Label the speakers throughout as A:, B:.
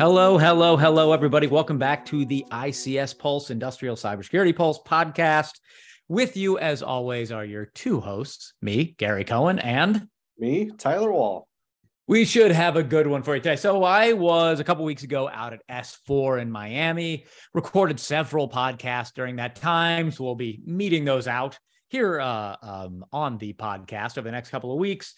A: Hello, hello, hello, everybody. Welcome back to the ICS Pulse Industrial Cybersecurity Pulse podcast. With you, as always, are your two hosts, me, Gary Cohen, and
B: me, Tyler Wall.
A: We should have a good one for you today. So, I was a couple weeks ago out at S4 in Miami, recorded several podcasts during that time. So, we'll be meeting those out here uh, um, on the podcast over the next couple of weeks.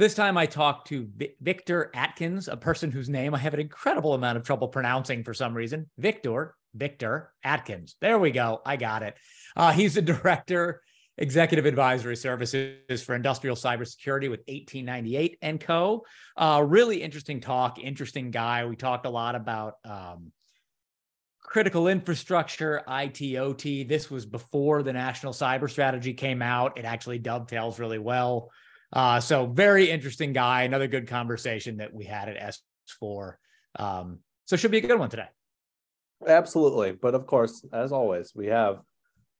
A: This time I talked to v- Victor Atkins, a person whose name I have an incredible amount of trouble pronouncing for some reason. Victor, Victor Atkins. There we go. I got it. Uh, he's the director, executive advisory services for industrial cybersecurity with 1898 and Co. Uh, really interesting talk, interesting guy. We talked a lot about um, critical infrastructure, IT, OT. This was before the national cyber strategy came out. It actually dovetails really well uh, so very interesting guy. Another good conversation that we had at S4. Um, so should be a good one today.
B: Absolutely. But of course, as always, we have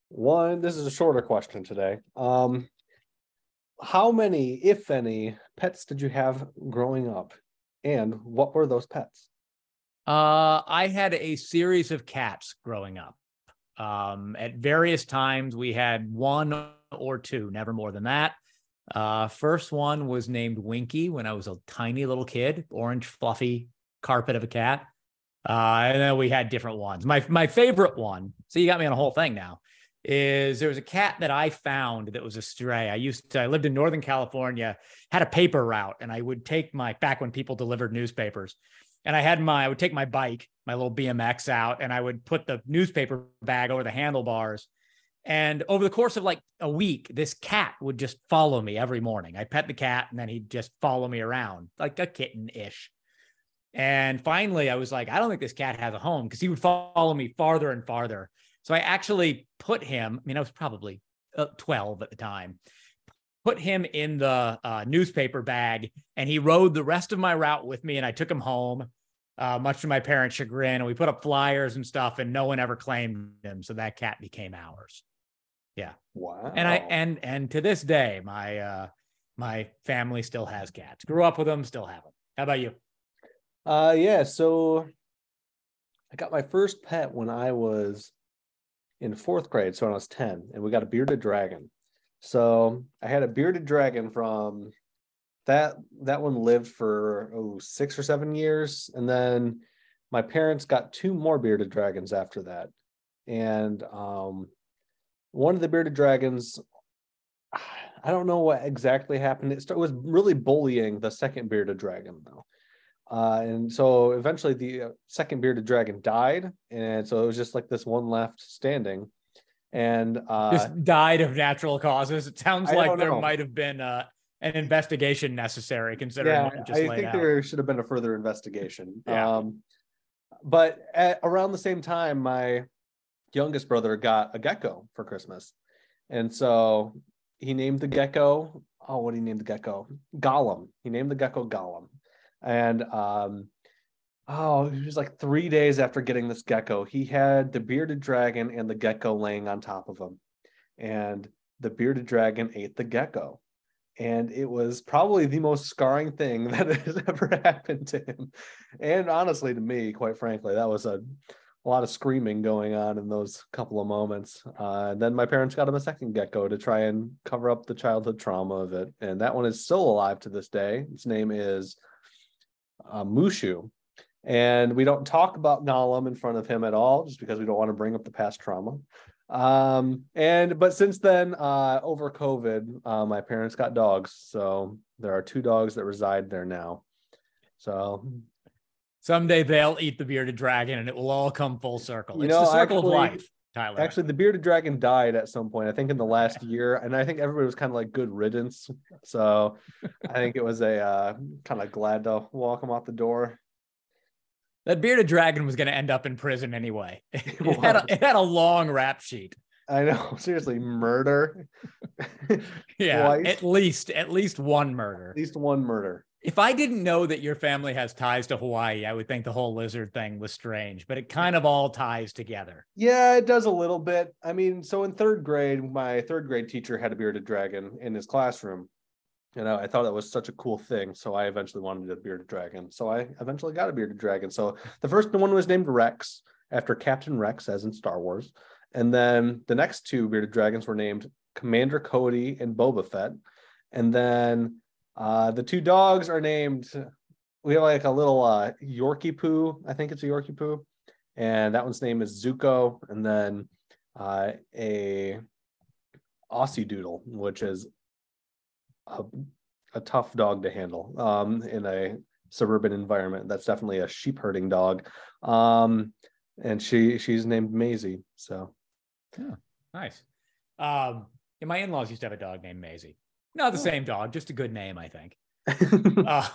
B: one. This is a shorter question today. Um, how many, if any, pets did you have growing up? And what were those pets?
A: Uh, I had a series of cats growing up. Um, at various times, we had one or two, never more than that. Uh, first one was named Winky when I was a tiny little kid, orange fluffy carpet of a cat. Uh, and then we had different ones. My my favorite one, so you got me on a whole thing now, is there was a cat that I found that was a stray. I used to I lived in Northern California, had a paper route, and I would take my back when people delivered newspapers. And I had my I would take my bike, my little BMX out, and I would put the newspaper bag over the handlebars and over the course of like a week, this cat would just follow me every morning. I pet the cat and then he'd just follow me around like a kitten ish. And finally, I was like, I don't think this cat has a home because he would follow me farther and farther. So I actually put him, I mean, I was probably uh, 12 at the time, put him in the uh, newspaper bag and he rode the rest of my route with me. And I took him home, uh, much to my parents' chagrin. And we put up flyers and stuff, and no one ever claimed him. So that cat became ours. Yeah.
B: Wow.
A: And I and and to this day, my uh my family still has cats. Grew up with them, still have them. How about you?
B: Uh yeah, so I got my first pet when I was in fourth grade, so when I was 10, and we got a bearded dragon. So I had a bearded dragon from that that one lived for oh six or seven years. And then my parents got two more bearded dragons after that. And um one of the bearded dragons i don't know what exactly happened. It was really bullying the second bearded dragon though. Uh, and so eventually the uh, second bearded dragon died and so it was just like this one left standing. And uh
A: just died of natural causes. It sounds like there might have been uh an investigation necessary considering
B: yeah, i think out. there should have been a further investigation. Yeah. um but at, around the same time my youngest brother got a gecko for Christmas. And so he named the gecko, oh, what did he name the gecko? Gollum. He named the gecko Gollum. And um, oh, it was like three days after getting this gecko, he had the bearded dragon and the gecko laying on top of him. And the bearded dragon ate the gecko. And it was probably the most scarring thing that has ever happened to him. And honestly, to me, quite frankly, that was a a lot of screaming going on in those couple of moments. Uh, and then my parents got him a second gecko to try and cover up the childhood trauma of it. And that one is still alive to this day. Its name is uh, Mushu. And we don't talk about Gollum in front of him at all, just because we don't want to bring up the past trauma. Um, and but since then, uh, over COVID, uh, my parents got dogs. So there are two dogs that reside there now. So
A: Someday they'll eat the bearded dragon and it will all come full circle. You it's know, the circle actually, of life. Tyler.
B: Actually, the bearded dragon died at some point. I think in the last year, and I think everybody was kind of like good riddance. So I think it was a uh, kind of glad to walk him out the door.
A: That bearded dragon was going to end up in prison anyway. It, it, had a, it had a long rap sheet.
B: I know, seriously, murder.
A: yeah, Twice. at least at least one murder.
B: At least one murder
A: if I didn't know that your family has ties to Hawaii, I would think the whole lizard thing was strange, but it kind of all ties together.
B: Yeah, it does a little bit. I mean, so in third grade, my third grade teacher had a bearded dragon in his classroom. you know, I thought that was such a cool thing. So I eventually wanted a bearded dragon. So I eventually got a bearded dragon. So the first one was named Rex after Captain Rex, as in Star Wars. And then the next two bearded dragons were named Commander Cody and Boba Fett. And then uh, the two dogs are named, we have like a little uh, Yorkie poo. I think it's a Yorkie poo. And that one's name is Zuko. And then uh, a Aussie Doodle, which is a, a tough dog to handle um, in a suburban environment. That's definitely a sheep herding dog. Um, and she she's named Maisie. So
A: yeah, nice. Um, and my in-laws used to have a dog named Maisie. Not the oh. same dog, just a good name, I think. uh,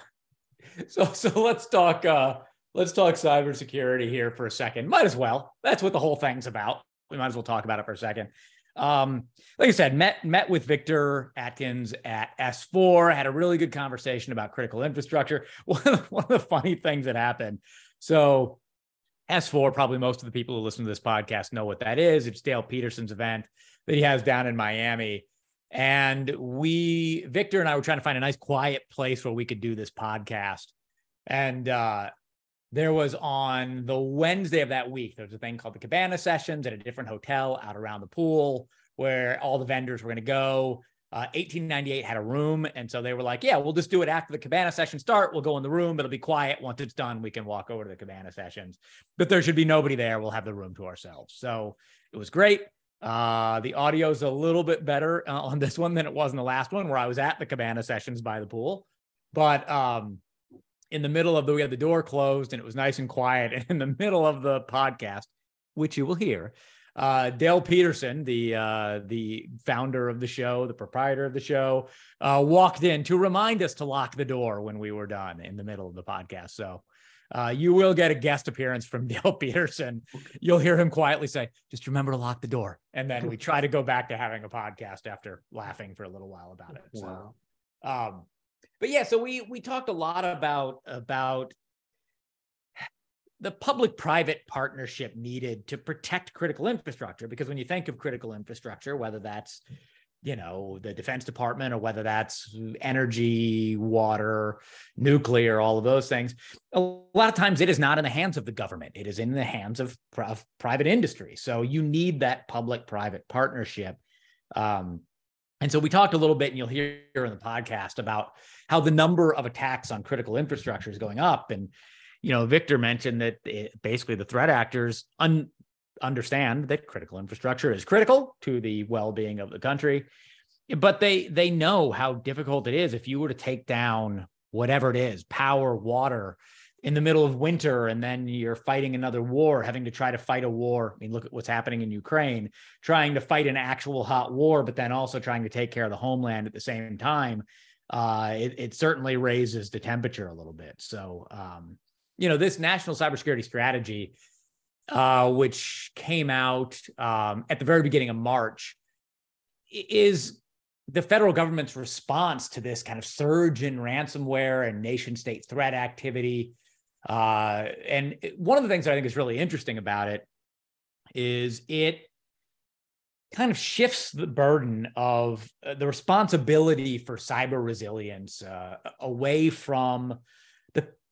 A: so so let's talk uh let's talk cybersecurity here for a second. Might as well. That's what the whole thing's about. We might as well talk about it for a second. Um, like I said, met met with Victor Atkins at S4, had a really good conversation about critical infrastructure. One of, the, one of the funny things that happened. So S4, probably most of the people who listen to this podcast know what that is. It's Dale Peterson's event that he has down in Miami. And we, Victor and I were trying to find a nice quiet place where we could do this podcast. And uh, there was on the Wednesday of that week, there was a thing called the Cabana Sessions at a different hotel out around the pool where all the vendors were going to go. Uh, 1898 had a room. And so they were like, yeah, we'll just do it after the Cabana session start. We'll go in the room. It'll be quiet. Once it's done, we can walk over to the Cabana sessions. But there should be nobody there. We'll have the room to ourselves. So it was great. Uh, the audio is a little bit better uh, on this one than it was in the last one where I was at the Cabana sessions by the pool. But um, in the middle of the we had the door closed and it was nice and quiet and in the middle of the podcast which you will hear uh, Dale Peterson, the uh, the founder of the show, the proprietor of the show, uh, walked in to remind us to lock the door when we were done in the middle of the podcast. So uh, you will get a guest appearance from Dale Peterson. You'll hear him quietly say, "Just remember to lock the door," and then we try to go back to having a podcast after laughing for a little while about it. So, wow. um, but yeah, so we we talked a lot about about the public private partnership needed to protect critical infrastructure because when you think of critical infrastructure whether that's you know the defense department or whether that's energy water nuclear all of those things a lot of times it is not in the hands of the government. It is in the hands of, of private industry. So you need that public private partnership. Um, and so we talked a little bit and you'll hear in the podcast about how the number of attacks on critical infrastructure is going up. And you know, Victor mentioned that it, basically the threat actors un, understand that critical infrastructure is critical to the well-being of the country, but they they know how difficult it is if you were to take down whatever it is, power, water, in the middle of winter and then you're fighting another war, having to try to fight a war. I mean, look at what's happening in Ukraine, trying to fight an actual hot war, but then also trying to take care of the homeland at the same time. Uh, it, it certainly raises the temperature a little bit. So, um, you know, this national cybersecurity strategy, uh, which came out um, at the very beginning of March, is the federal government's response to this kind of surge in ransomware and nation state threat activity. Uh, and one of the things that I think is really interesting about it is it kind of shifts the burden of uh, the responsibility for cyber resilience uh, away from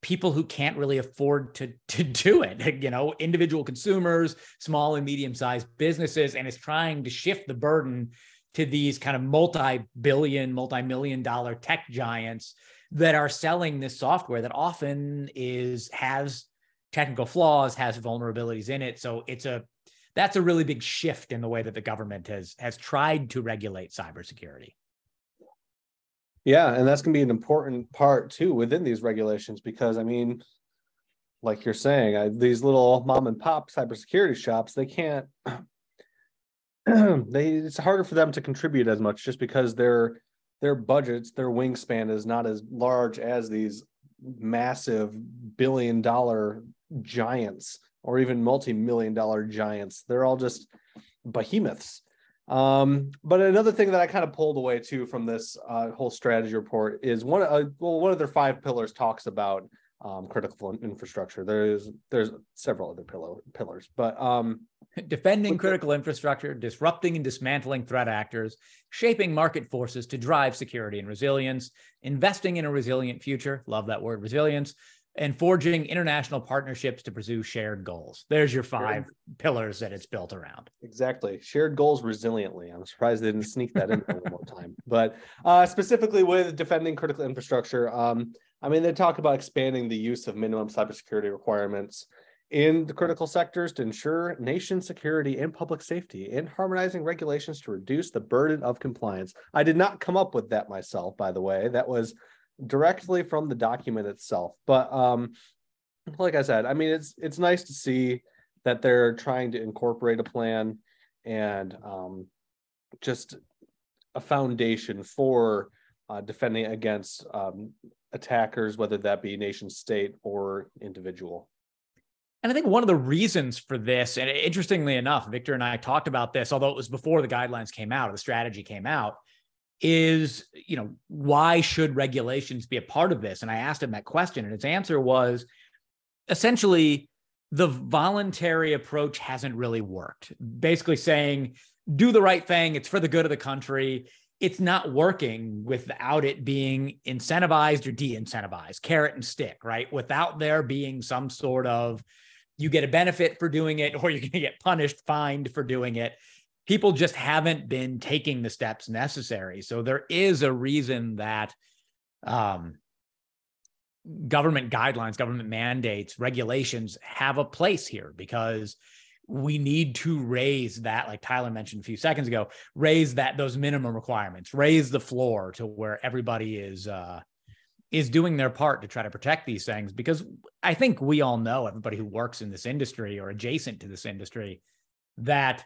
A: people who can't really afford to to do it you know individual consumers small and medium sized businesses and is trying to shift the burden to these kind of multi-billion multi-million dollar tech giants that are selling this software that often is has technical flaws has vulnerabilities in it. So it's a that's a really big shift in the way that the government has has tried to regulate cybersecurity
B: yeah, and that's going to be an important part too within these regulations because I mean, like you're saying, I, these little mom and pop cybersecurity shops, they can't. they it's harder for them to contribute as much just because their their budgets, their wingspan is not as large as these massive billion dollar giants or even multi-million dollar giants. They're all just behemoths um, but another thing that I kind of pulled away too from this uh, whole strategy report is one uh, well one of their five pillars talks about um, critical infrastructure. There's there's several other pillow, pillars, but um,
A: defending critical infrastructure, disrupting and dismantling threat actors, shaping market forces to drive security and resilience, investing in a resilient future. Love that word, resilience. And forging international partnerships to pursue shared goals. There's your five pillars that it's built around.
B: Exactly. Shared goals resiliently. I'm surprised they didn't sneak that in one more time. But uh, specifically with defending critical infrastructure, um, I mean, they talk about expanding the use of minimum cybersecurity requirements in the critical sectors to ensure nation security and public safety and harmonizing regulations to reduce the burden of compliance. I did not come up with that myself, by the way. That was directly from the document itself. But um, like I said, I mean, it's it's nice to see that they're trying to incorporate a plan and um, just a foundation for uh, defending against um, attackers, whether that be nation state or individual.
A: And I think one of the reasons for this, and interestingly enough, Victor and I talked about this, although it was before the guidelines came out or the strategy came out, is you know why should regulations be a part of this? And I asked him that question, and his answer was essentially the voluntary approach hasn't really worked. Basically saying, do the right thing, it's for the good of the country it's not working without it being incentivized or de-incentivized, carrot and stick, right? Without there being some sort of you get a benefit for doing it or you're going to get punished, fined for doing it. People just haven't been taking the steps necessary. So there is a reason that um, government guidelines, government mandates, regulations have a place here because we need to raise that like tyler mentioned a few seconds ago raise that those minimum requirements raise the floor to where everybody is uh is doing their part to try to protect these things because i think we all know everybody who works in this industry or adjacent to this industry that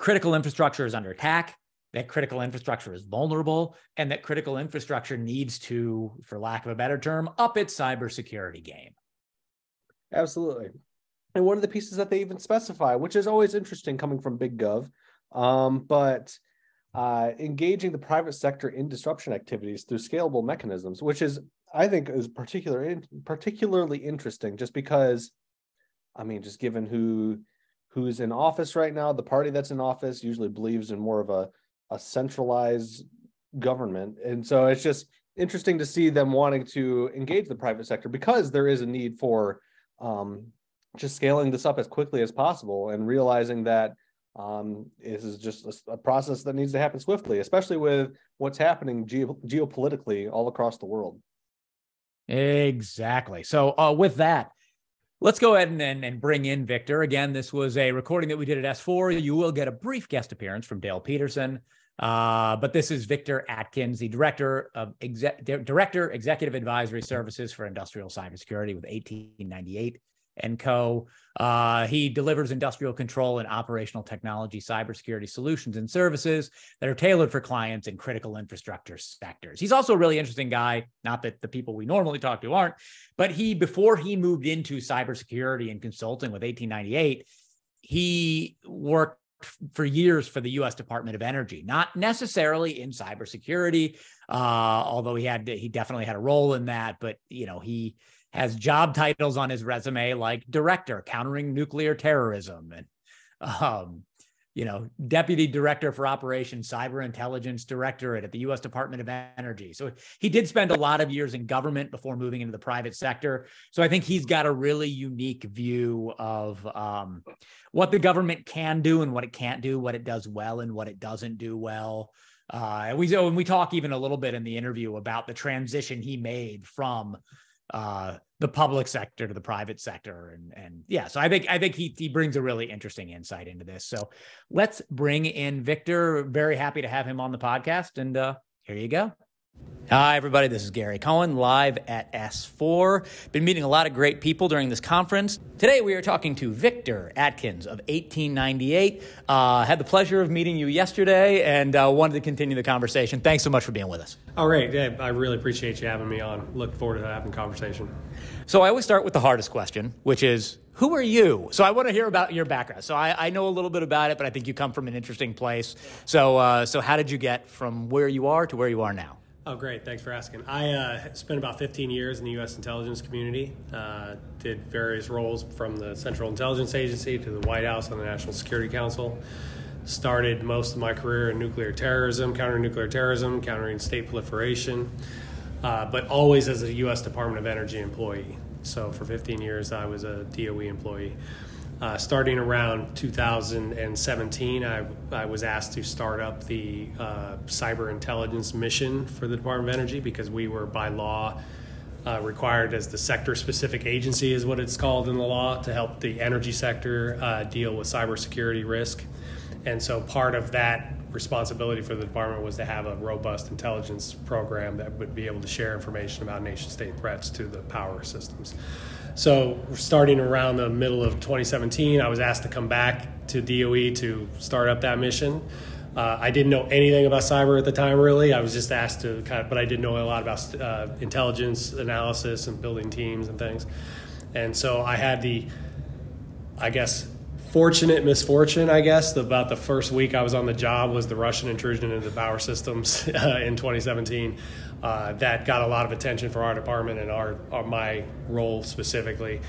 A: critical infrastructure is under attack that critical infrastructure is vulnerable and that critical infrastructure needs to for lack of a better term up its cybersecurity game.
B: Absolutely. And one of the pieces that they even specify, which is always interesting coming from Big Gov, um, but uh, engaging the private sector in disruption activities through scalable mechanisms, which is I think is particular particularly interesting, just because, I mean, just given who who's in office right now, the party that's in office usually believes in more of a a centralized government, and so it's just interesting to see them wanting to engage the private sector because there is a need for um, just scaling this up as quickly as possible and realizing that um, this is just a, a, process that needs to happen swiftly, especially with what's happening geopolitically all across the world.
A: Exactly. So, uh, with that, let's go ahead and, and, and, bring in Victor. Again, this was a recording that we did at S4. You will get a brief guest appearance from Dale Peterson. Uh, but this is Victor Atkins, the director of director executive advisory services for industrial cybersecurity with 1898 and Co. Uh, he delivers industrial control and operational technology cybersecurity solutions and services that are tailored for clients in critical infrastructure sectors. He's also a really interesting guy. Not that the people we normally talk to aren't, but he before he moved into cybersecurity and consulting with 1898, he worked for years for the U.S. Department of Energy, not necessarily in cybersecurity, uh, although he had he definitely had a role in that. But you know he has job titles on his resume like director countering nuclear terrorism and um, you know deputy director for operations cyber intelligence directorate at the US Department of Energy. So he did spend a lot of years in government before moving into the private sector. So I think he's got a really unique view of um, what the government can do and what it can't do, what it does well and what it doesn't do well. Uh, and we and we talk even a little bit in the interview about the transition he made from uh, the public sector to the private sector. And and yeah so i think i think he he brings a really interesting insight into this. So let's bring in victor. Very happy to have him on the podcast. And uh here you go Hi, everybody. This is Gary Cohen live at S4. Been meeting a lot of great people during this conference. Today, we are talking to Victor Atkins of 1898. Uh, had the pleasure of meeting you yesterday and uh, wanted to continue the conversation. Thanks so much for being with us.
C: All right. Yeah, I really appreciate you having me on. Look forward to having a conversation.
A: So, I always start with the hardest question, which is who are you? So I want to hear about your background. So I, I, know a little bit about it, but I think you come from an interesting place. So, uh, so how did you get from where you are to where you are now?
C: Oh, great. Thanks for asking. I uh, spent about 15 years in the U.S. intelligence community, uh, did various roles from the Central Intelligence Agency to the White House on the National Security Council. Started most of my career in nuclear terrorism, countering nuclear terrorism, countering state proliferation, uh, but always as a U.S. Department of Energy employee. So for 15 years, I was a DOE employee. Uh, starting around 2017, I, I, was asked to start up the uh, cyber intelligence mission for the Department of Energy because we were by law uh, required as the sector specific agency, is what it's called in the law, to help the energy sector uh, deal with cybersecurity risk. And so part of that responsibility for the department was to have a robust intelligence program that would be able to share information about nation state threats to the power systems. So, starting around the middle of 2017, I was asked to come back to DOE to start up that mission. Uh, I didn't know anything about cyber at the time, really. I was just asked to kind of, but I did know a lot about uh, intelligence analysis and building teams and things. And so I had the, I guess, fortunate misfortune, I guess, about the first week I was on the job was the Russian intrusion into the power systems uh, in 2017. Uh, that got a lot of attention for our department and our, our my role specifically.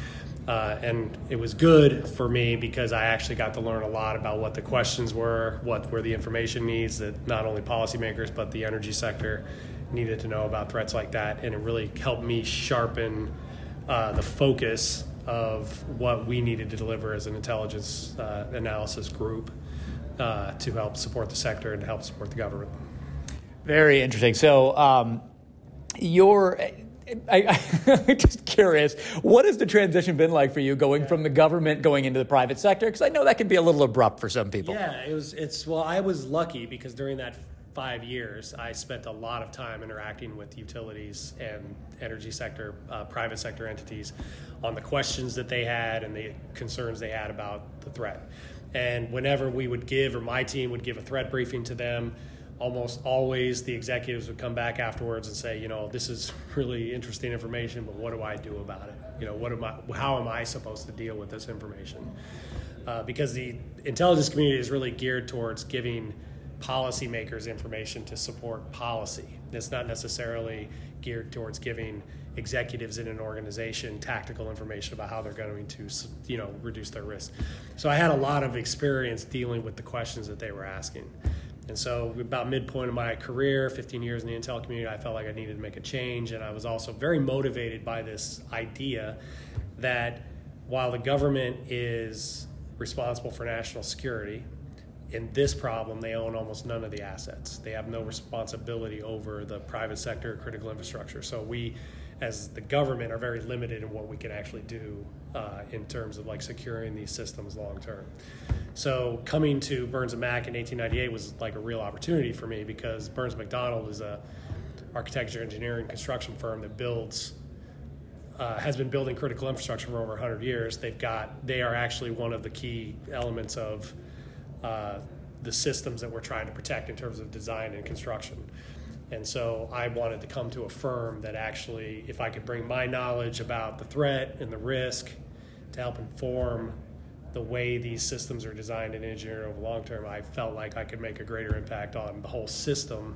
C: Uh, and it was good for me because I actually got to learn a lot about what the questions were, what were the information needs that not only policymakers but the energy sector needed to know about threats like that, and it really helped me sharpen uh, the focus of what we needed to deliver as an intelligence uh, analysis group uh, to help support the sector and help support the government.
A: Very interesting. So, um, your I, am just curious, what has the transition been like for you going from the government going into the private sector? Because I know that can be a little abrupt for some people.
C: Yeah, it was. It's well, I was lucky because during that five years, I spent a lot of time interacting with utilities and energy sector, uh, private sector entities on the questions that they had and the concerns they had about the threat. And whenever we would give, or my team would give a threat briefing to them, almost always the executives would come back afterwards and say, you know, this is really interesting information, but what do I do about it? You know, what am I? How am I supposed to deal with this information? Uh, because the intelligence community is really geared towards giving policymakers information to support policy. It's not necessarily geared towards giving executives in an organization tactical information about how they're going to you know reduce their risk. So I had a lot of experience dealing with the questions that they were asking. And so about midpoint of my career, 15 years in the intel community, I felt like I needed to make a change and I was also very motivated by this idea that while the government is responsible for national security, in this problem, they own almost none of the assets. They have no responsibility over the private sector critical infrastructure. So we, as the government, are very limited in what we can actually do uh, in terms of like securing these systems long term. So coming to Burns and Mac in 1898 was like a real opportunity for me because Burns McDonnell is a architecture, engineering, construction firm that builds. Uh, has been building critical infrastructure for over 100 years. They've got, they are actually one of the key elements of uh, the systems that we're trying to protect in terms of design and construction. And so I wanted to come to a firm that actually, if I could bring my knowledge about the threat and the risk to help inform the way these systems are designed and engineered over the long term, I felt like I could make a greater impact on the whole system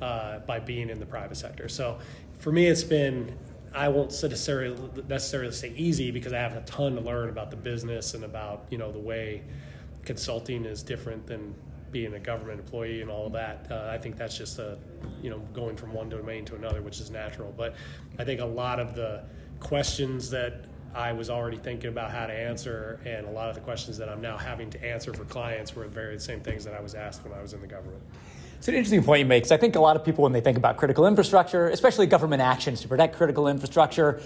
C: uh, by being in the private sector. So for me, it's been I won't necessarily necessarily say easy because I have a ton to learn about the business and about you know the way consulting is different than being a government employee and all of that. Uh, I think that's just a, you know, going from one domain to another, which is natural. But I think a lot of the questions that I was already thinking about how to answer, and a lot of the questions that I'm now having to answer for clients were the very same things that I was asked when I was in the government.
A: It's an interesting point you make. Because I think a lot of people, when they think about critical infrastructure, especially government actions to protect critical infrastructure,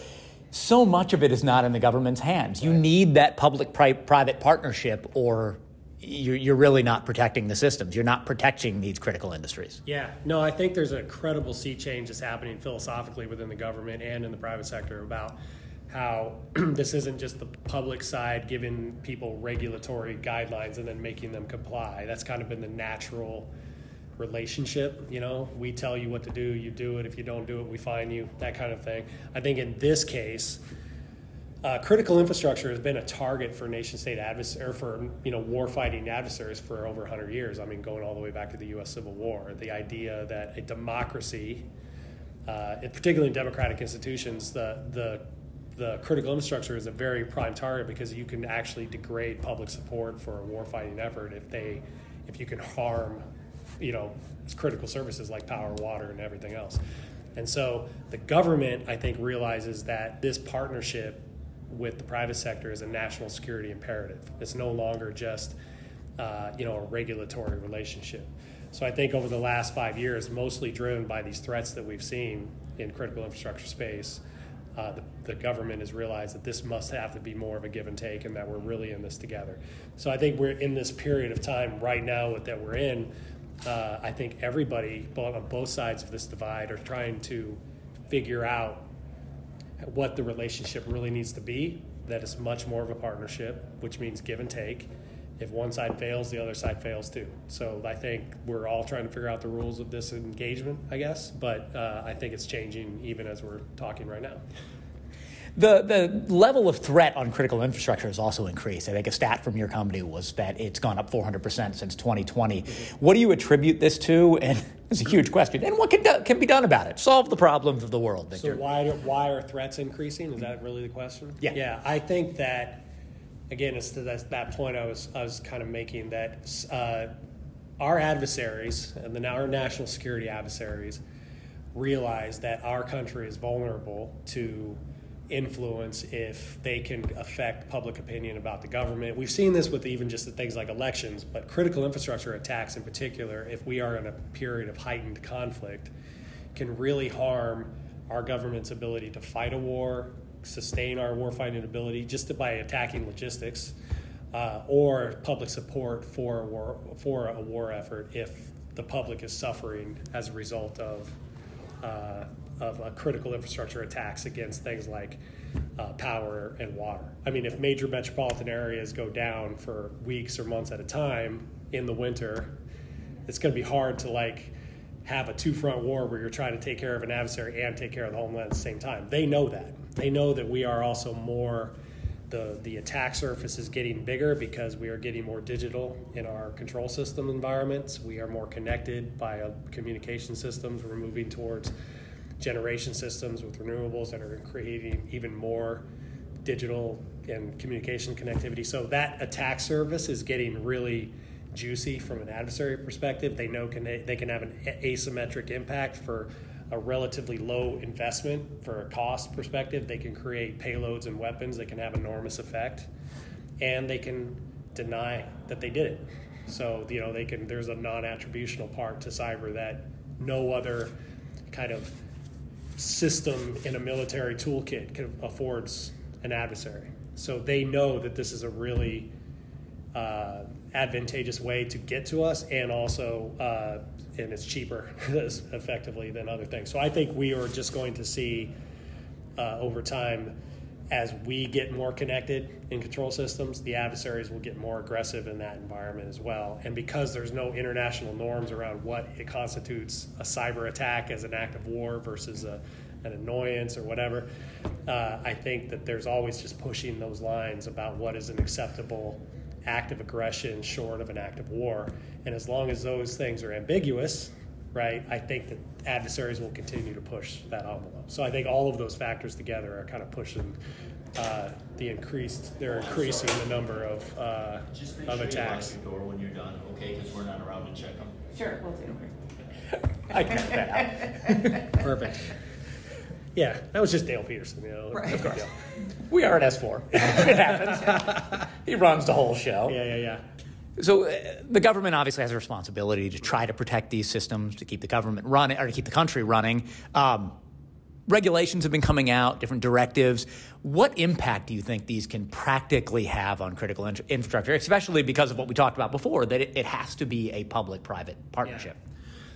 A: so much of it is not in the government's hands. You need that public private partnership or you're, you're really not protecting the systems. You're not protecting these critical industries.
C: Yeah, no, I think there's a credible sea change that's happening philosophically within the government and in the private sector about how this isn't just the public side giving people regulatory guidelines and then making them comply. That's kind of been the natural relationship. You know, we tell you what to do, you do it. If you don't do it, we fine you, that kind of thing. I think in this case, uh, critical infrastructure has been a target for nation state adversaries, or for you know war fighting adversaries for over 100 years. I mean, going all the way back to the U.S. Civil War. The idea that a democracy uh, particularly in democratic institutions, the the the critical infrastructure is a very prime target because you can actually degrade public support for a warfighting effort if they if you can harm you know critical services like power water and everything else. And so the government i think realizes that this partnership with the private sector is a national security imperative. It's no longer just uh, you know a regulatory relationship. So i think over the last five years mostly driven by these threats that we've seen in critical infrastructure space uh, the, the, government has realized that this must have to be more of a give and take and that we're really in this together. So I think we're in this period of time right now that we're in. Uh, I think everybody on both sides of this divide are trying to figure out what the relationship really needs to be. That is much more of a partnership, which means give and take. If one side fails, the other side fails too. So I think we're all trying to figure out the rules of this engagement, I guess. But uh, I think it's changing even as we're talking right now.
D: The, the level of threat on critical infrastructure has also increased. I think a stat from your company was that it's gone up 400% since 2020. What do you attribute this to? And it's a huge question. And what can, do, can be done about it? Solve the problems of the world, Victor.
C: So why, why are threats increasing? Is that really the question?
D: Yeah.
C: Yeah, I think that, again, it's to that, that point I was, I was kind of making that uh, our adversaries, and the, our national security adversaries, realize that our country is vulnerable to influence if they can affect public opinion about the government. We've seen this with even just the things like elections, but critical infrastructure attacks in particular, if we are in a period of heightened conflict, can really harm our government's ability to fight a war, sustain our warfighting ability just by attacking logistics, uh, or public support for a war for a war effort if the public is suffering as a result of uh, of critical infrastructure attacks against things like uh, power and water. I mean, if major metropolitan areas go down for weeks or months at a time in the winter, it's going to be hard to like have a two front war where you're trying to take care of an adversary and take care of the homeland at the same time. They know that. They know that we are also more the the attack surface is getting bigger because we are getting more digital in our control system environments. We are more connected by uh, communication systems. We're moving towards generation systems with renewables that are creating even more digital and communication connectivity. So that attack surface is getting really juicy from an adversary perspective. They know can they, they can have an asymmetric impact for a relatively low investment for a cost perspective. They can create payloads and weapons that can have enormous effect, and they can deny that they did it. So you know they can. There's a non-attributional part to cyber that no other kind of system in a military toolkit can, affords an adversary. So they know that this is a really uh, advantageous way to get to us, and also, uh, and it's cheaper effectively than other things. So I think we are just going to see uh, over time as we get more connected in control systems, the adversaries will get more aggressive in that environment as well. And because there's no international norms around what it constitutes a cyber attack as an act of war versus a, an annoyance or whatever, uh, I think that there's always just pushing those lines about what is an acceptable act of aggression short of an act of war. And as long as those things are ambiguous, right, I think that adversaries will continue to push that envelope. So I think all of those factors together are kind of pushing uh, the increased. They're increasing the number of uh,
E: Just make
C: of
E: sure
C: attacks.
E: you lock your door when you're done, okay? Because we're not around to check them.
F: Sure, we'll do.
D: I cut that out.
C: Perfect. Yeah, that was just Dale Peterson. You know,
F: Right.
C: of course.
D: We are at S4. it happens. he runs the whole show.
C: Yeah, yeah, yeah.
D: So uh, the government obviously has a responsibility to try to protect these systems, to keep the government running, or to keep the country running. Um, regulations have been coming out, different directives. What impact do you think these can practically have on critical in- infrastructure, especially because of what we talked about before, that it, it has to be a public-private partnership?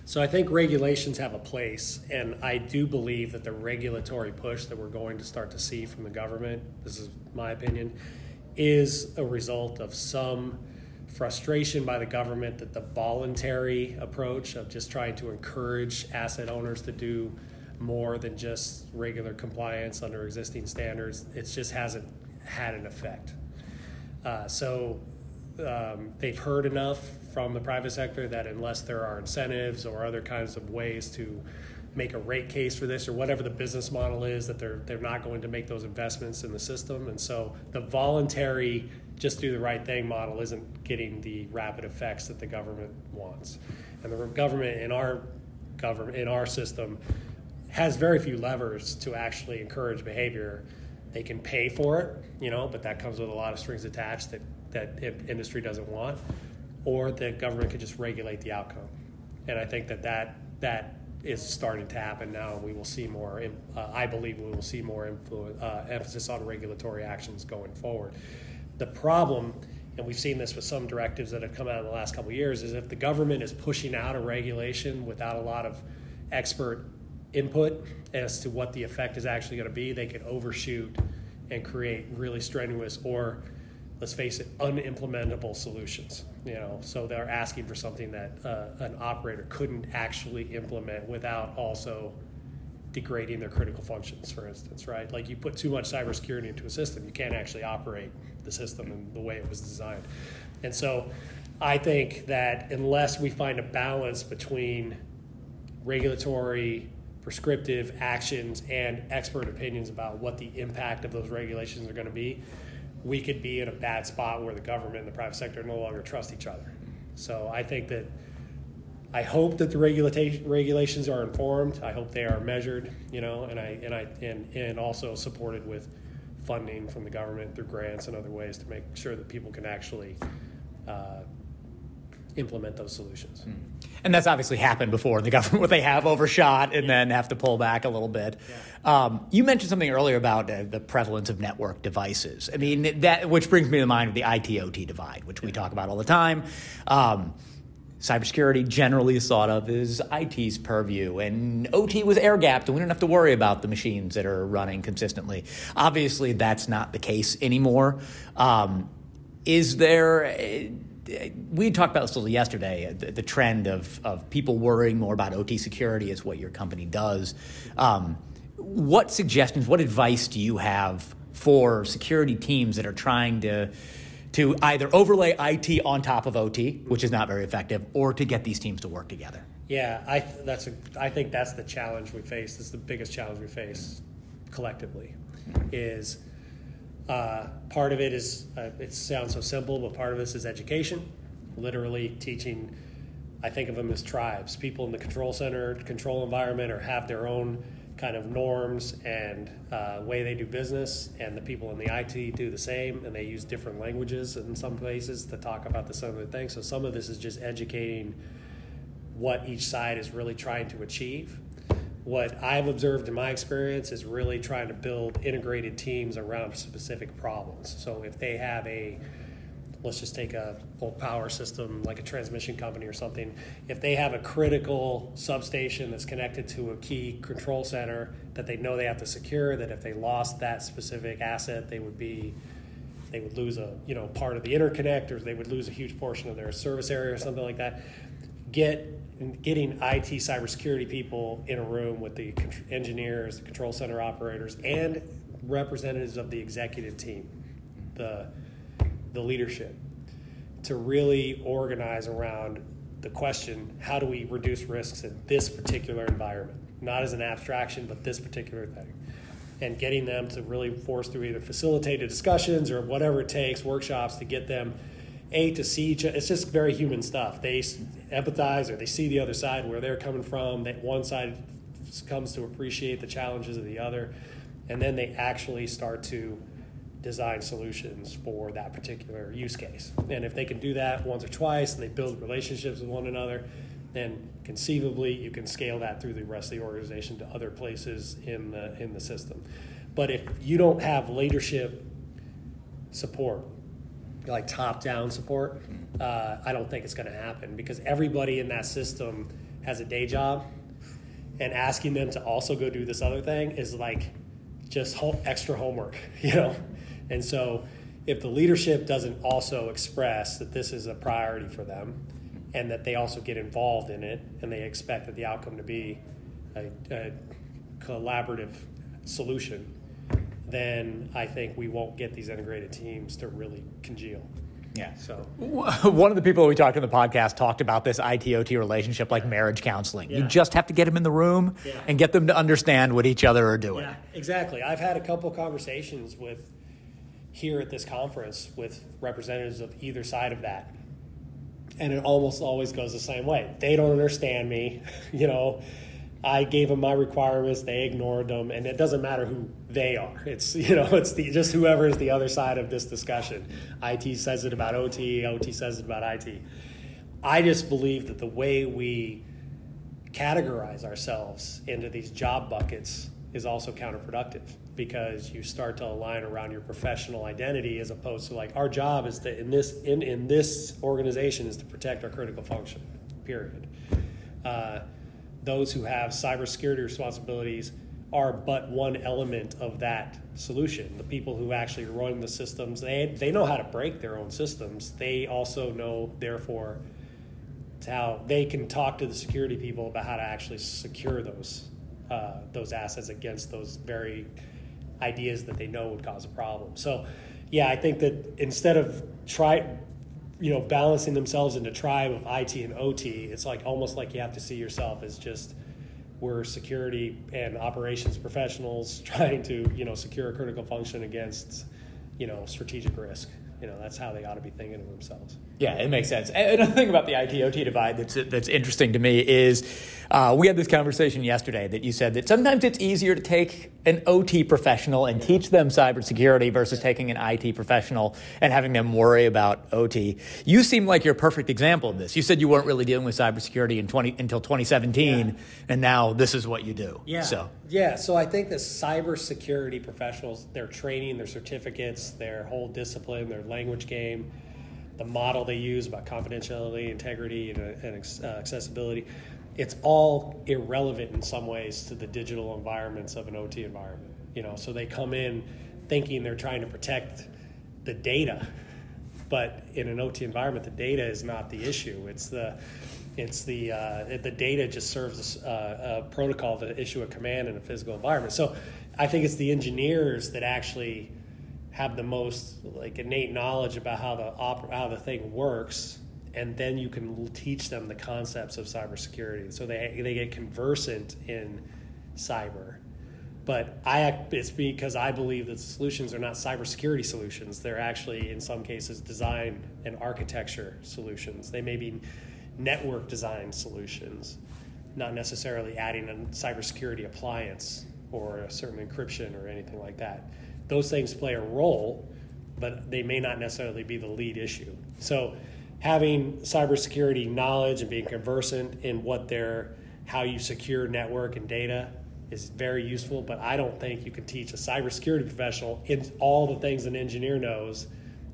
C: So I think regulations have a place, and I do believe that the regulatory push that we're going to start to see from the government, this is my opinion, is a result of some frustration by the government that the voluntary approach of just trying to encourage asset owners to do more than just regular compliance under existing standards, it just hasn't had an effect. Uh, so um, they've heard enough from the private sector that unless there are incentives or other kinds of ways to make a rate case for this or whatever the business model is that they're they're not going to make those investments in the system. And so the voluntary just do the right thing model isn't getting the rapid effects that the government wants. And the government in our government in our system has very few levers to actually encourage behavior. They can pay for it you know but that comes with a lot of strings attached that that industry doesn't want or the government could just regulate the outcome and i think that that that is starting to happen now. We will see more. Uh, I believe we will see more influence, uh, emphasis on regulatory actions going forward. The problem, and we've seen this with some directives that have come out in the last couple years, is if the government is pushing out a regulation without a lot of expert input as to what the effect is actually going to be, they could overshoot and create really strenuous or let's face it, unimplementable solutions. You know, so they're asking for something that uh, an operator couldn't actually implement without also degrading their critical functions, for instance, right? Like you put too much cybersecurity into a system, you can't actually operate the system in the way it was designed. And so I think that unless we find a balance between regulatory prescriptive actions and expert opinions about what the impact of those regulations are going to be, we could be in a bad spot where the government and the private sector no longer trust each other. So I think that I hope that the regulation regulations are informed. I hope they are measured, you know, and I and I and, and also supported with funding from the government through grants and other ways to make sure that people can actually uh, implement those solutions. Mm.
D: And that's obviously happened before in the government, where they have overshot and yeah. then have to pull back a little bit. Yeah. Um, you mentioned something earlier about uh, the prevalence of network devices. I mean, that which brings me to mind of the IT/OT divide, which we talk about all the time. Um, cybersecurity generally is thought of as IT's purview, and OT was air gapped, and we don't have to worry about the machines that are running consistently. Obviously, that's not the case anymore. Um, is there? We talked about this a little yesterday the, the, trend of, of people worrying more about OT security is what your company does. Um, what suggestions, what advice do you have for security teams that are trying to to either overlay IT on top of OT, which is not very effective, or to get these teams to work together?
C: Yeah, I that's a, I think that's the challenge we face. That's the biggest challenge we face collectively. Is uh, part of it is, uh, it sounds so simple, but part of this is education, literally teaching. I think of them as tribes, people in the control center, control environment, or have their own kind of norms and uh, way they do business, and the people in the IT do the same, and they use different languages in some places to talk about the similar things. So some of this is just educating what each side is really trying to achieve what I've observed in my experience is really trying to build integrated teams around specific problems. So if they have a let's just take a old power system like a transmission company or something if they have a critical substation that's connected to a key control center that they know they have to secure that if they lost that specific asset they would be they would lose a you know part of the interconnect or they would lose a huge portion of their service area or something like that get getting IT cybersecurity people in a room with the engineers, the control center operators, and representatives of the executive team, the the leadership, to really organize around the question: How do we reduce risks in this particular environment? Not as an abstraction, but this particular thing. And getting them to really force through either facilitated discussions or whatever it takes, workshops to get them a to see each it's just very human stuff. They empathize or they see the other side where they're coming from that one side comes to appreciate the challenges of the other and then they actually start to design solutions for that particular use case. And if they can do that once or twice and they build relationships with one another then conceivably you can scale that through the rest of the organization to other places in the in the system. But if you don't have leadership support like top down support, uh, I don't think it's going to happen because everybody in that system has a day job, and asking them to also go do this other thing is like just extra homework, you know. And so, if the leadership doesn't also express that this is a priority for them, and that they also get involved in it, and they expect that the outcome to be a, a collaborative solution, then I think we won't get these integrated teams to really congeal.
D: Yeah.
C: So
D: one of the people we talked to in the podcast talked about this ITOT relationship like marriage counseling. You just have to get them in the room
C: Yeah.
D: and get them to understand what each other are doing.
C: Yeah, exactly. I've had a couple conversations with here at this conference with representatives of either side of that. And it almost always goes the same way. They don't understand me, you know. I gave them my requirements, they ignored them, and it doesn't matter who they are. It's you know, it's the, just whoever is the other side of this discussion. IT says it about OT, OT says it about IT. I just believe that the way we categorize ourselves into these job buckets is also counterproductive because you start to align around your professional identity as opposed to like our job is to in this in, in this organization is to protect our critical function period uh, those who have cybersecurity responsibilities are but one element of that solution. The people who actually run the systems, they, they know how to break their own systems. They also know, therefore, how they can talk to the security people about how to actually secure those uh, those assets against those very ideas that they know would cause a problem. So, yeah, I think that instead of try, you know, balancing themselves into tribe of IT and OT, it's like almost like you have to see yourself as just we're security and operations professionals trying to you know secure a critical function against you know strategic risk. You know, that's how they ought to be thinking of themselves.
D: Yeah, it makes sense. And Another thing about the IT/OT divide that's that's interesting to me is uh, we had this conversation yesterday that you said that sometimes it's easier to take an OT professional and teach them cybersecurity versus taking an IT professional and having them worry about OT. You seem like you're a perfect example of this. You said you weren't really dealing with cybersecurity in 20, until 2017,
C: Yeah.
D: and now this is what you do.
C: Yeah.
D: So
C: Yeah. So I think the cybersecurity professionals, their training, their certificates, their whole discipline, their language game, the model they use about confidentiality, integrity, and, and uh, accessibility, it's all irrelevant in some ways to the digital environments of an OT environment. You know, so they come in thinking they're trying to protect the data, but in an OT environment, the data is not the issue. It's the it's the uh, the data just serves as uh, a protocol to issue a command in a physical environment. So I think it's the engineers that actually have the most like innate knowledge about how the op- how the thing works, and then you can teach them the concepts of cybersecurity. So they they get conversant in cyber. But I it's because I believe that solutions are not cybersecurity solutions. They're actually in some cases design and architecture solutions. They may be network design solutions, not necessarily adding a cybersecurity appliance or a certain encryption or anything like that. Those things play a role, but they may not necessarily be the lead issue. So, having cybersecurity knowledge and being conversant in what they're, how you secure network and data is very useful. But I don't think you can teach a cybersecurity professional in all the things an engineer knows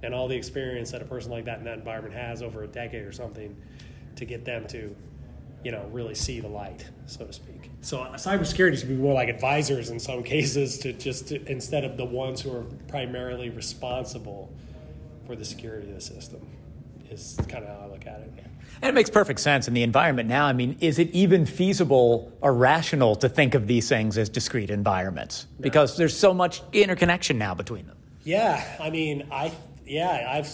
C: and all the experience that a person like that in that environment has over a decade or something to get them to, you know, really see the light, so to speak. So uh, cybersecurity should be more like advisors in some cases to just to, instead of the ones who are primarily responsible for the security of the system. Is kind of how I look at it.
D: And it makes perfect sense in the environment now. I mean, is it even feasible or rational to think of these things as discrete environments? Because there's so much interconnection now between them.
C: Yeah, I mean, I yeah, I've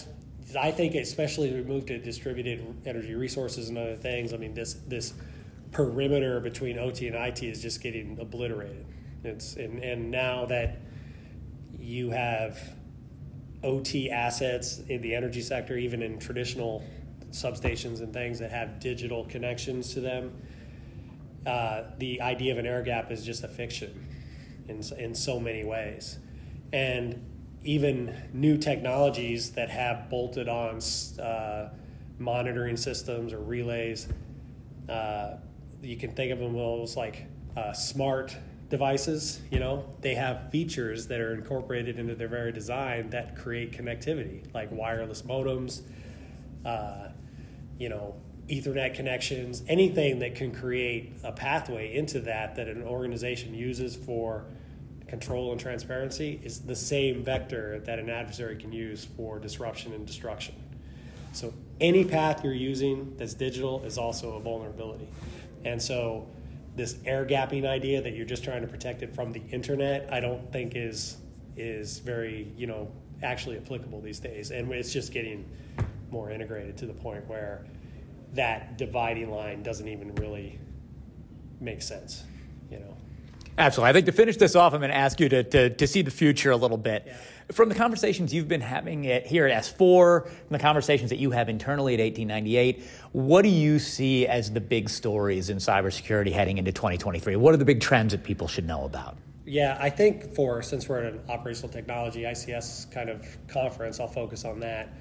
C: I think especially as we move to distributed energy resources and other things. I mean, this this perimeter between OT and IT is just getting obliterated. It's and, and now that you have OT assets in the energy sector, even in traditional substations and things that have digital connections to them, uh, the idea of an air gap is just a fiction in, in so many ways. And even new technologies that have bolted on uh, monitoring systems or relays, uh, you can think of them as like uh, smart devices. You know, they have features that are incorporated into their very design that create connectivity, like wireless modems, uh, you know, Ethernet connections, anything that can create a pathway into that that an organization uses for control and transparency is the same vector that an adversary can use for disruption and destruction. So any path you're using that's digital is also a vulnerability. And so this air gapping idea that you're just trying to protect it from the internet, I don't think is is very, you know, actually applicable these days, and it's just getting more integrated to the point where that dividing line doesn't even really make sense, you know.
D: Absolutely. I think to finish this off, I'm going to ask you to, to, to see the future a little bit.
C: Yeah.
D: From the conversations you've been having at, here at S4, from the conversations that you have internally at 1898, what do you see as the big stories in cybersecurity heading into 2023? What are the big trends that people should know about?
C: Yeah, I think for since we're at an operational technology ICS kind of conference, I'll focus on that.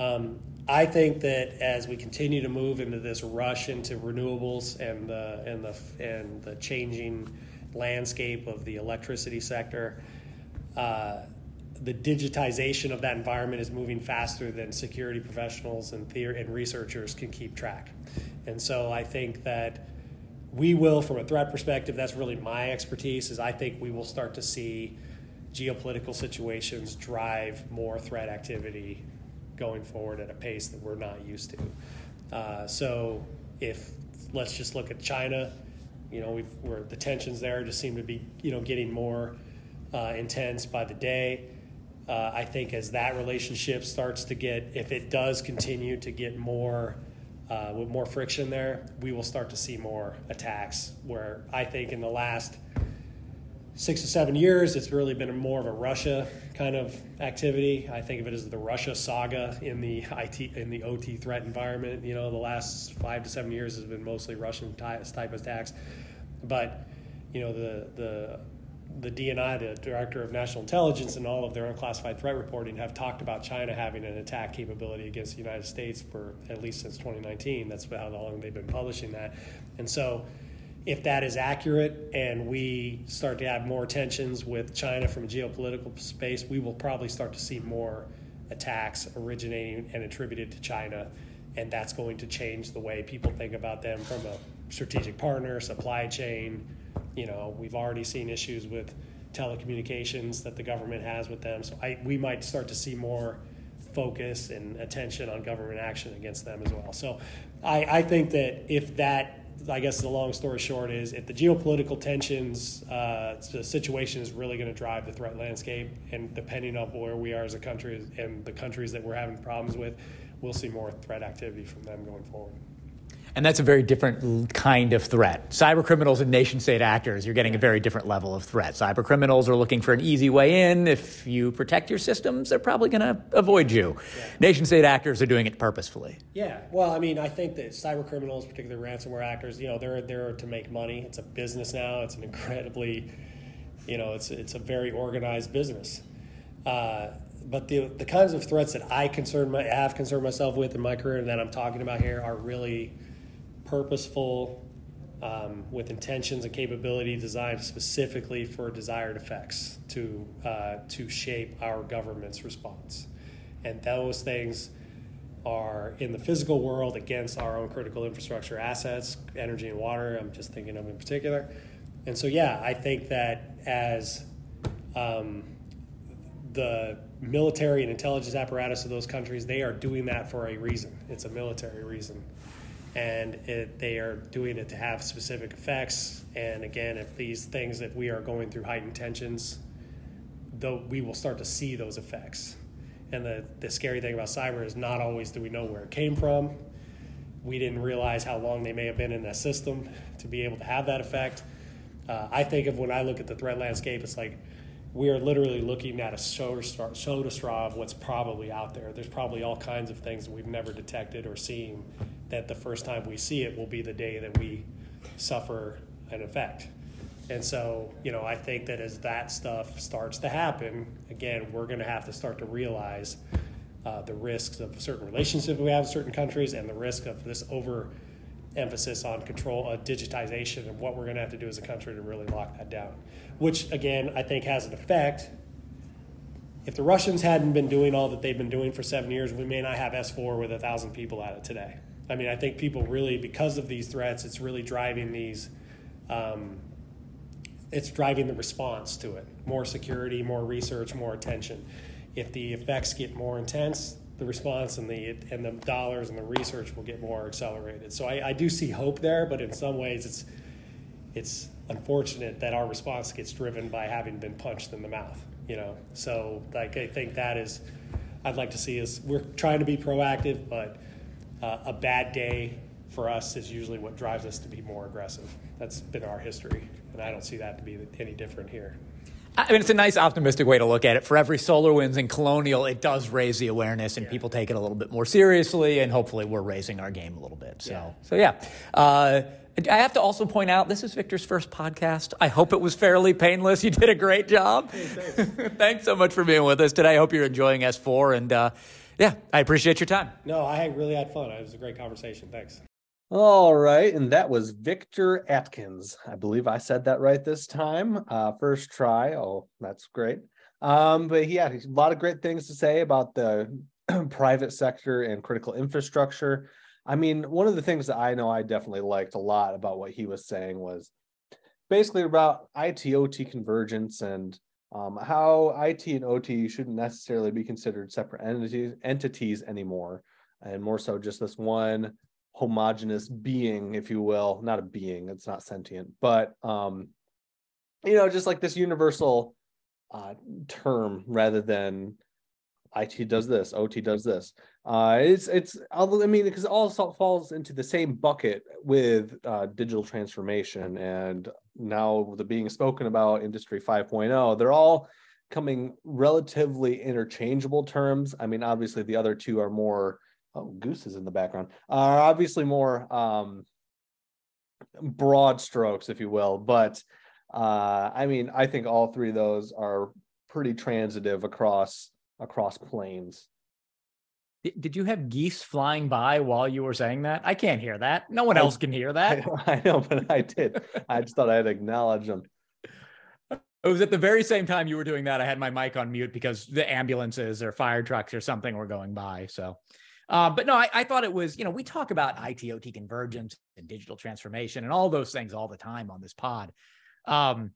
C: Um, I think that as we continue to move into this rush into renewables and the and the and the changing landscape of the electricity sector, uh, the digitization of that environment is moving faster than security professionals and theory and researchers can keep track. And so I think that we will, from a threat perspective, that's really my expertise. Is I think we will start to see geopolitical situations drive more threat activity going forward at a pace that we're not used to. Uh, so if let's just look at China, you know, we've, the tensions there just seem to be, you know, getting more uh, intense by the day. Uh, I think as that relationship starts to get, if it does continue to get more uh, with more friction there, we will start to see more attacks. Where I think in the last six to seven years, it's really been more of a Russia kind of activity. I think of it as the Russia saga in the IT in the OT threat environment. You know, the last five to seven years has been mostly Russian type attacks, but you know the the the DNI, the Director of National Intelligence, and all of their unclassified threat reporting have talked about China having an attack capability against the United States for at least since 2019. That's how long they've been publishing that. And so, if that is accurate and we start to have more tensions with China from a geopolitical space, we will probably start to see more attacks originating and attributed to China. And that's going to change the way people think about them from a strategic partner, supply chain, you know, we've already seen issues with telecommunications that the government has with them. So I, we might start to see more focus and attention on government action against them as well. So I, I think that if that, I guess the long story short is if the geopolitical tensions, uh, the situation is really going to drive the threat landscape, and depending on where we are as a country and the countries that we're having problems with, we'll see more threat activity from them going forward.
D: And that's a very different kind of threat. Cyber criminals and nation state actors, you're getting a very different level of threat. Cyber criminals are looking for an easy way in. If you protect your systems, they're probably going to avoid you. Yeah. Nation state actors are doing it purposefully.
C: Yeah. Well, I mean, I think that cyber criminals, particularly ransomware actors, you know, they're there to make money. It's a business now. It's an incredibly, you know, it's it's a very organized business. Uh, but the the kinds of threats that I concern my, have concerned myself with in my career and that I'm talking about here are really purposeful, um, with intentions and capability designed specifically for desired effects to uh, to shape our government's response, and those things are in the physical world against our own critical infrastructure assets, energy and water. I'm just thinking of in particular, and so yeah, I think that as um, the military and intelligence apparatus of those countries, they are doing that for a reason. It's a military reason and it, they are doing it to have specific effects. And again, if these things, if we are going through heightened tensions, though we will start to see those effects. And the, the scary thing about cyber is not always do we know where it came from. We didn't realize how long they may have been in that system to be able to have that effect. Uh, I think of when I look at the threat landscape, it's like we are literally looking at a soda straw, soda straw of what's probably out there. There's probably all kinds of things that we've never detected or seen that the first time we see it will be the day that we suffer an effect. And so, you know, I think that as that stuff starts to happen, again, we're going to have to start to realize uh, the risks of certain relationships we have with certain countries and the risk of this over emphasis on control, uh, digitization, and what we're going to have to do as a country to really lock that down. Which, again, I think has an effect. If the Russians hadn't been doing all that they've been doing for seven years, we may not have S4 with a thousand people at it today. I mean, I think people really, because of these threats, it's really driving these. Um, it's driving the response to it. More security, more research, more attention. If the effects get more intense, the response and the and the dollars and the research will get more accelerated. So I, I do see hope there, but in some ways, it's it's unfortunate that our response gets driven by having been punched in the mouth You know, so like I think that is, I'd like to see us. We're trying to be proactive, but uh, a bad day for us is usually what drives us to be more aggressive. That's been our history, and I don't see that to be any different here.
D: I mean, it's a nice optimistic way to look at it. For every SolarWinds and Colonial, it does raise the awareness, and yeah. people take it a little bit more seriously. And hopefully, we're raising our game a little bit. So, yeah. so yeah. Uh, I have to also point out this is Victor's first podcast. I hope it was fairly painless. You did a great job. Hey, thanks. thanks so much for being with us today. I hope you're enjoying S4, and uh, yeah, I appreciate your time.
C: No, I really had fun. It was a great conversation. Thanks.
B: All right, and that was Victor Atkins. I believe I said that right this time. Uh, first try. Oh, that's great. Um, but he had a lot of great things to say about the private sector and critical infrastructure. I mean, one of the things that I know I definitely liked a lot about what he was saying was basically about IT OT convergence and um, how IT and OT shouldn't necessarily be considered separate entities entities anymore, and more so just this one homogenous being, if you will, not a being, it's not sentient, but um, you know, just like this universal uh, term rather than IT does this, OT does this. Uh, it's it's I mean because all falls into the same bucket with uh, digital transformation and now the being spoken about industry 5.0. They're all coming relatively interchangeable terms. I mean, obviously the other two are more oh gooses in the background are obviously more um broad strokes if you will but uh i mean i think all three of those are pretty transitive across across planes
A: did you have geese flying by while you were saying that? I can't hear that. No one else can hear that.
B: I, I know, but I did. I just thought I'd acknowledge them.
A: It was at the very same time you were doing that. I had my mic on mute because the ambulances or fire trucks or something were going by. So uh, but no, I, I, thought it was, you know, we talk about ITOT convergence and digital transformation and all those things all the time on this pod. Um,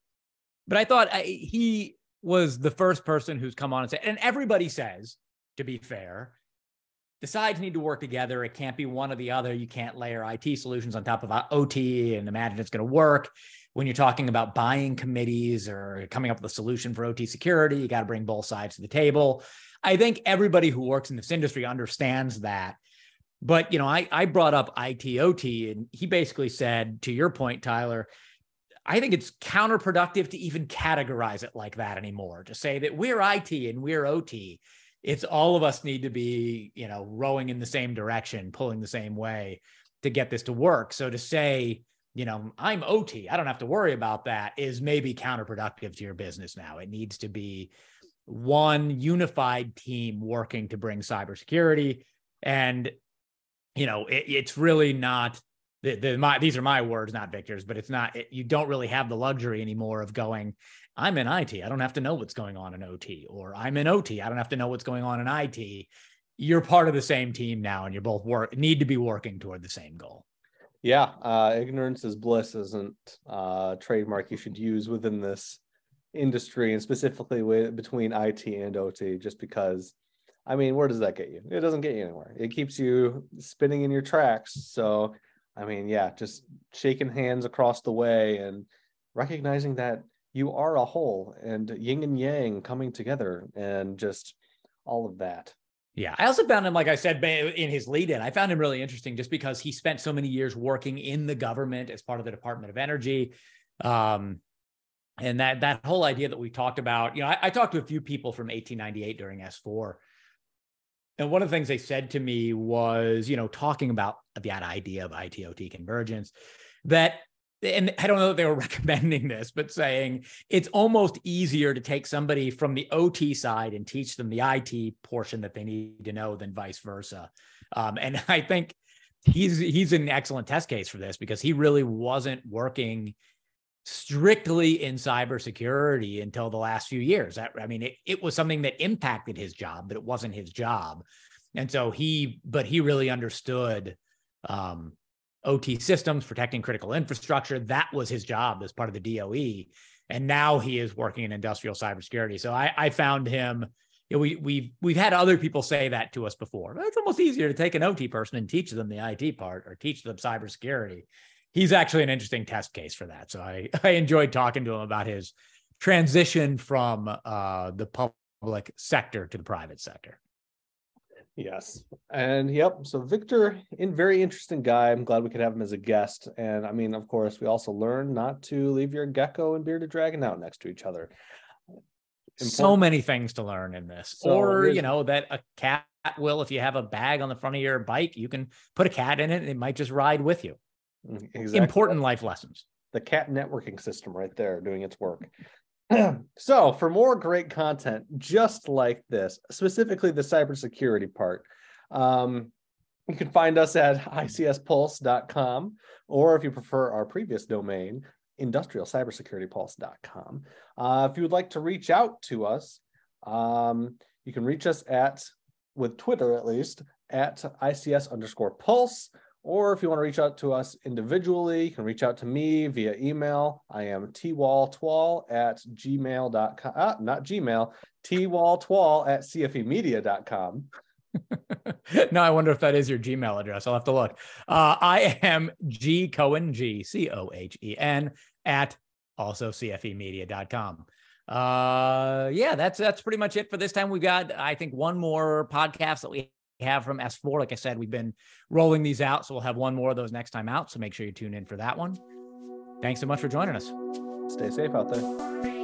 A: but I thought I, he was the first person who's come on and said, and everybody says, to be fair, the sides need to work together. It can't be one or the other. You can't layer IT solutions on top of uh, OT and imagine it's going to work. When you're talking about buying committees or coming up with a solution for OT security, you got to bring both sides to the table. I think everybody who works in this industry understands that. But you know, I I brought up ITOT, and he basically said, to your point, Tyler, I think it's counterproductive to even categorize it like that anymore. To say that we're IT and we're OT, it's all of us need to be, you know, rowing in the same direction, pulling the same way to get this to work. So to say, you know, I'm OT, I don't have to worry about that is maybe counterproductive to your business now. It needs to be one unified team working to bring cybersecurity. And, you know, it, it's really not the, the my, these are my words, not Victor's, but it's not, it, you don't really have the luxury anymore of going, I'm in IT. I don't have to know what's going on in OT, or I'm in OT. I don't have to know what's going on in IT. You're part of the same team now, and you're both work need to be working toward the same goal.
B: Yeah, uh, ignorance is bliss isn't a trademark you should use within this industry and specifically with between IT and OT, just because I mean, where does that get you? It doesn't get you anywhere. It keeps you spinning in your tracks. So, I mean, yeah, just shaking hands across the way and recognizing that you are a whole and yin and yang coming together and just all of that.
A: Yeah, I also found him, like I said in his lead in, I found him really interesting just because he spent so many years working in the government as part of the Department of Energy. Um, and that that whole idea that we talked about, you know, I, I talked to a few people from 1898 during S4. And one of the things they said to me was, you know, talking about that idea of ITOT convergence, that and I don't know that they were recommending this, but saying it's almost easier to take somebody from the OT side and teach them the IT portion that they need to know than vice versa. Um, and I think he's he's an excellent test case for this because he really wasn't working strictly in cybersecurity until the last few years. I, I mean, it, it was something that impacted his job, but it wasn't his job. And so he, but he really understood um, OT systems, protecting critical infrastructure. That was his job as part of the DOE. And now he is working in industrial cybersecurity. So I, I found him. You know, we we've we've had other people say that to us before. It's almost easier to take an OT person and teach them the IT part or teach them cybersecurity he's actually an interesting test case for that. So I, I enjoyed talking to him about his transition from uh, the public sector to the private sector.
B: Yes. And yep. So Victor, in very interesting guy. I'm glad we could have him as a guest. And I mean, of course, we also learned not to leave your gecko and bearded dragon out next to each other.
A: Important. So many things to learn in this. So or, you know, that a cat will, if you have a bag on the front of your bike, you can put a cat in it and it might just ride with you. Mm, exactly. Important life lessons.
B: The cat networking system right there doing its work. so, for more great content just like this, specifically the cybersecurity part, um, you can find us at icspulse.com, or if you prefer our previous domain, industrialcybersecuritypulse.com. Uh, if you would like to reach out to us, um, you can reach us at, with Twitter at least, at ICS underscore pulse. Or if you want to reach out to us individually, you can reach out to me via email. I am twaltwal at gmail.com. Ah, not Gmail, twaltwal at cfemedia.com.
A: no, I wonder if that is your Gmail address. I'll have to look. Uh, I am G Cohen, G C O H E N, at also cfemedia.com. Uh, yeah, that's that's pretty much it for this time. We've got, I think, one more podcast that we have from S4. Like I said, we've been rolling these out, so we'll have one more of those next time out. So make sure you tune in for that one. Thanks so much for joining us.
B: Stay safe out there.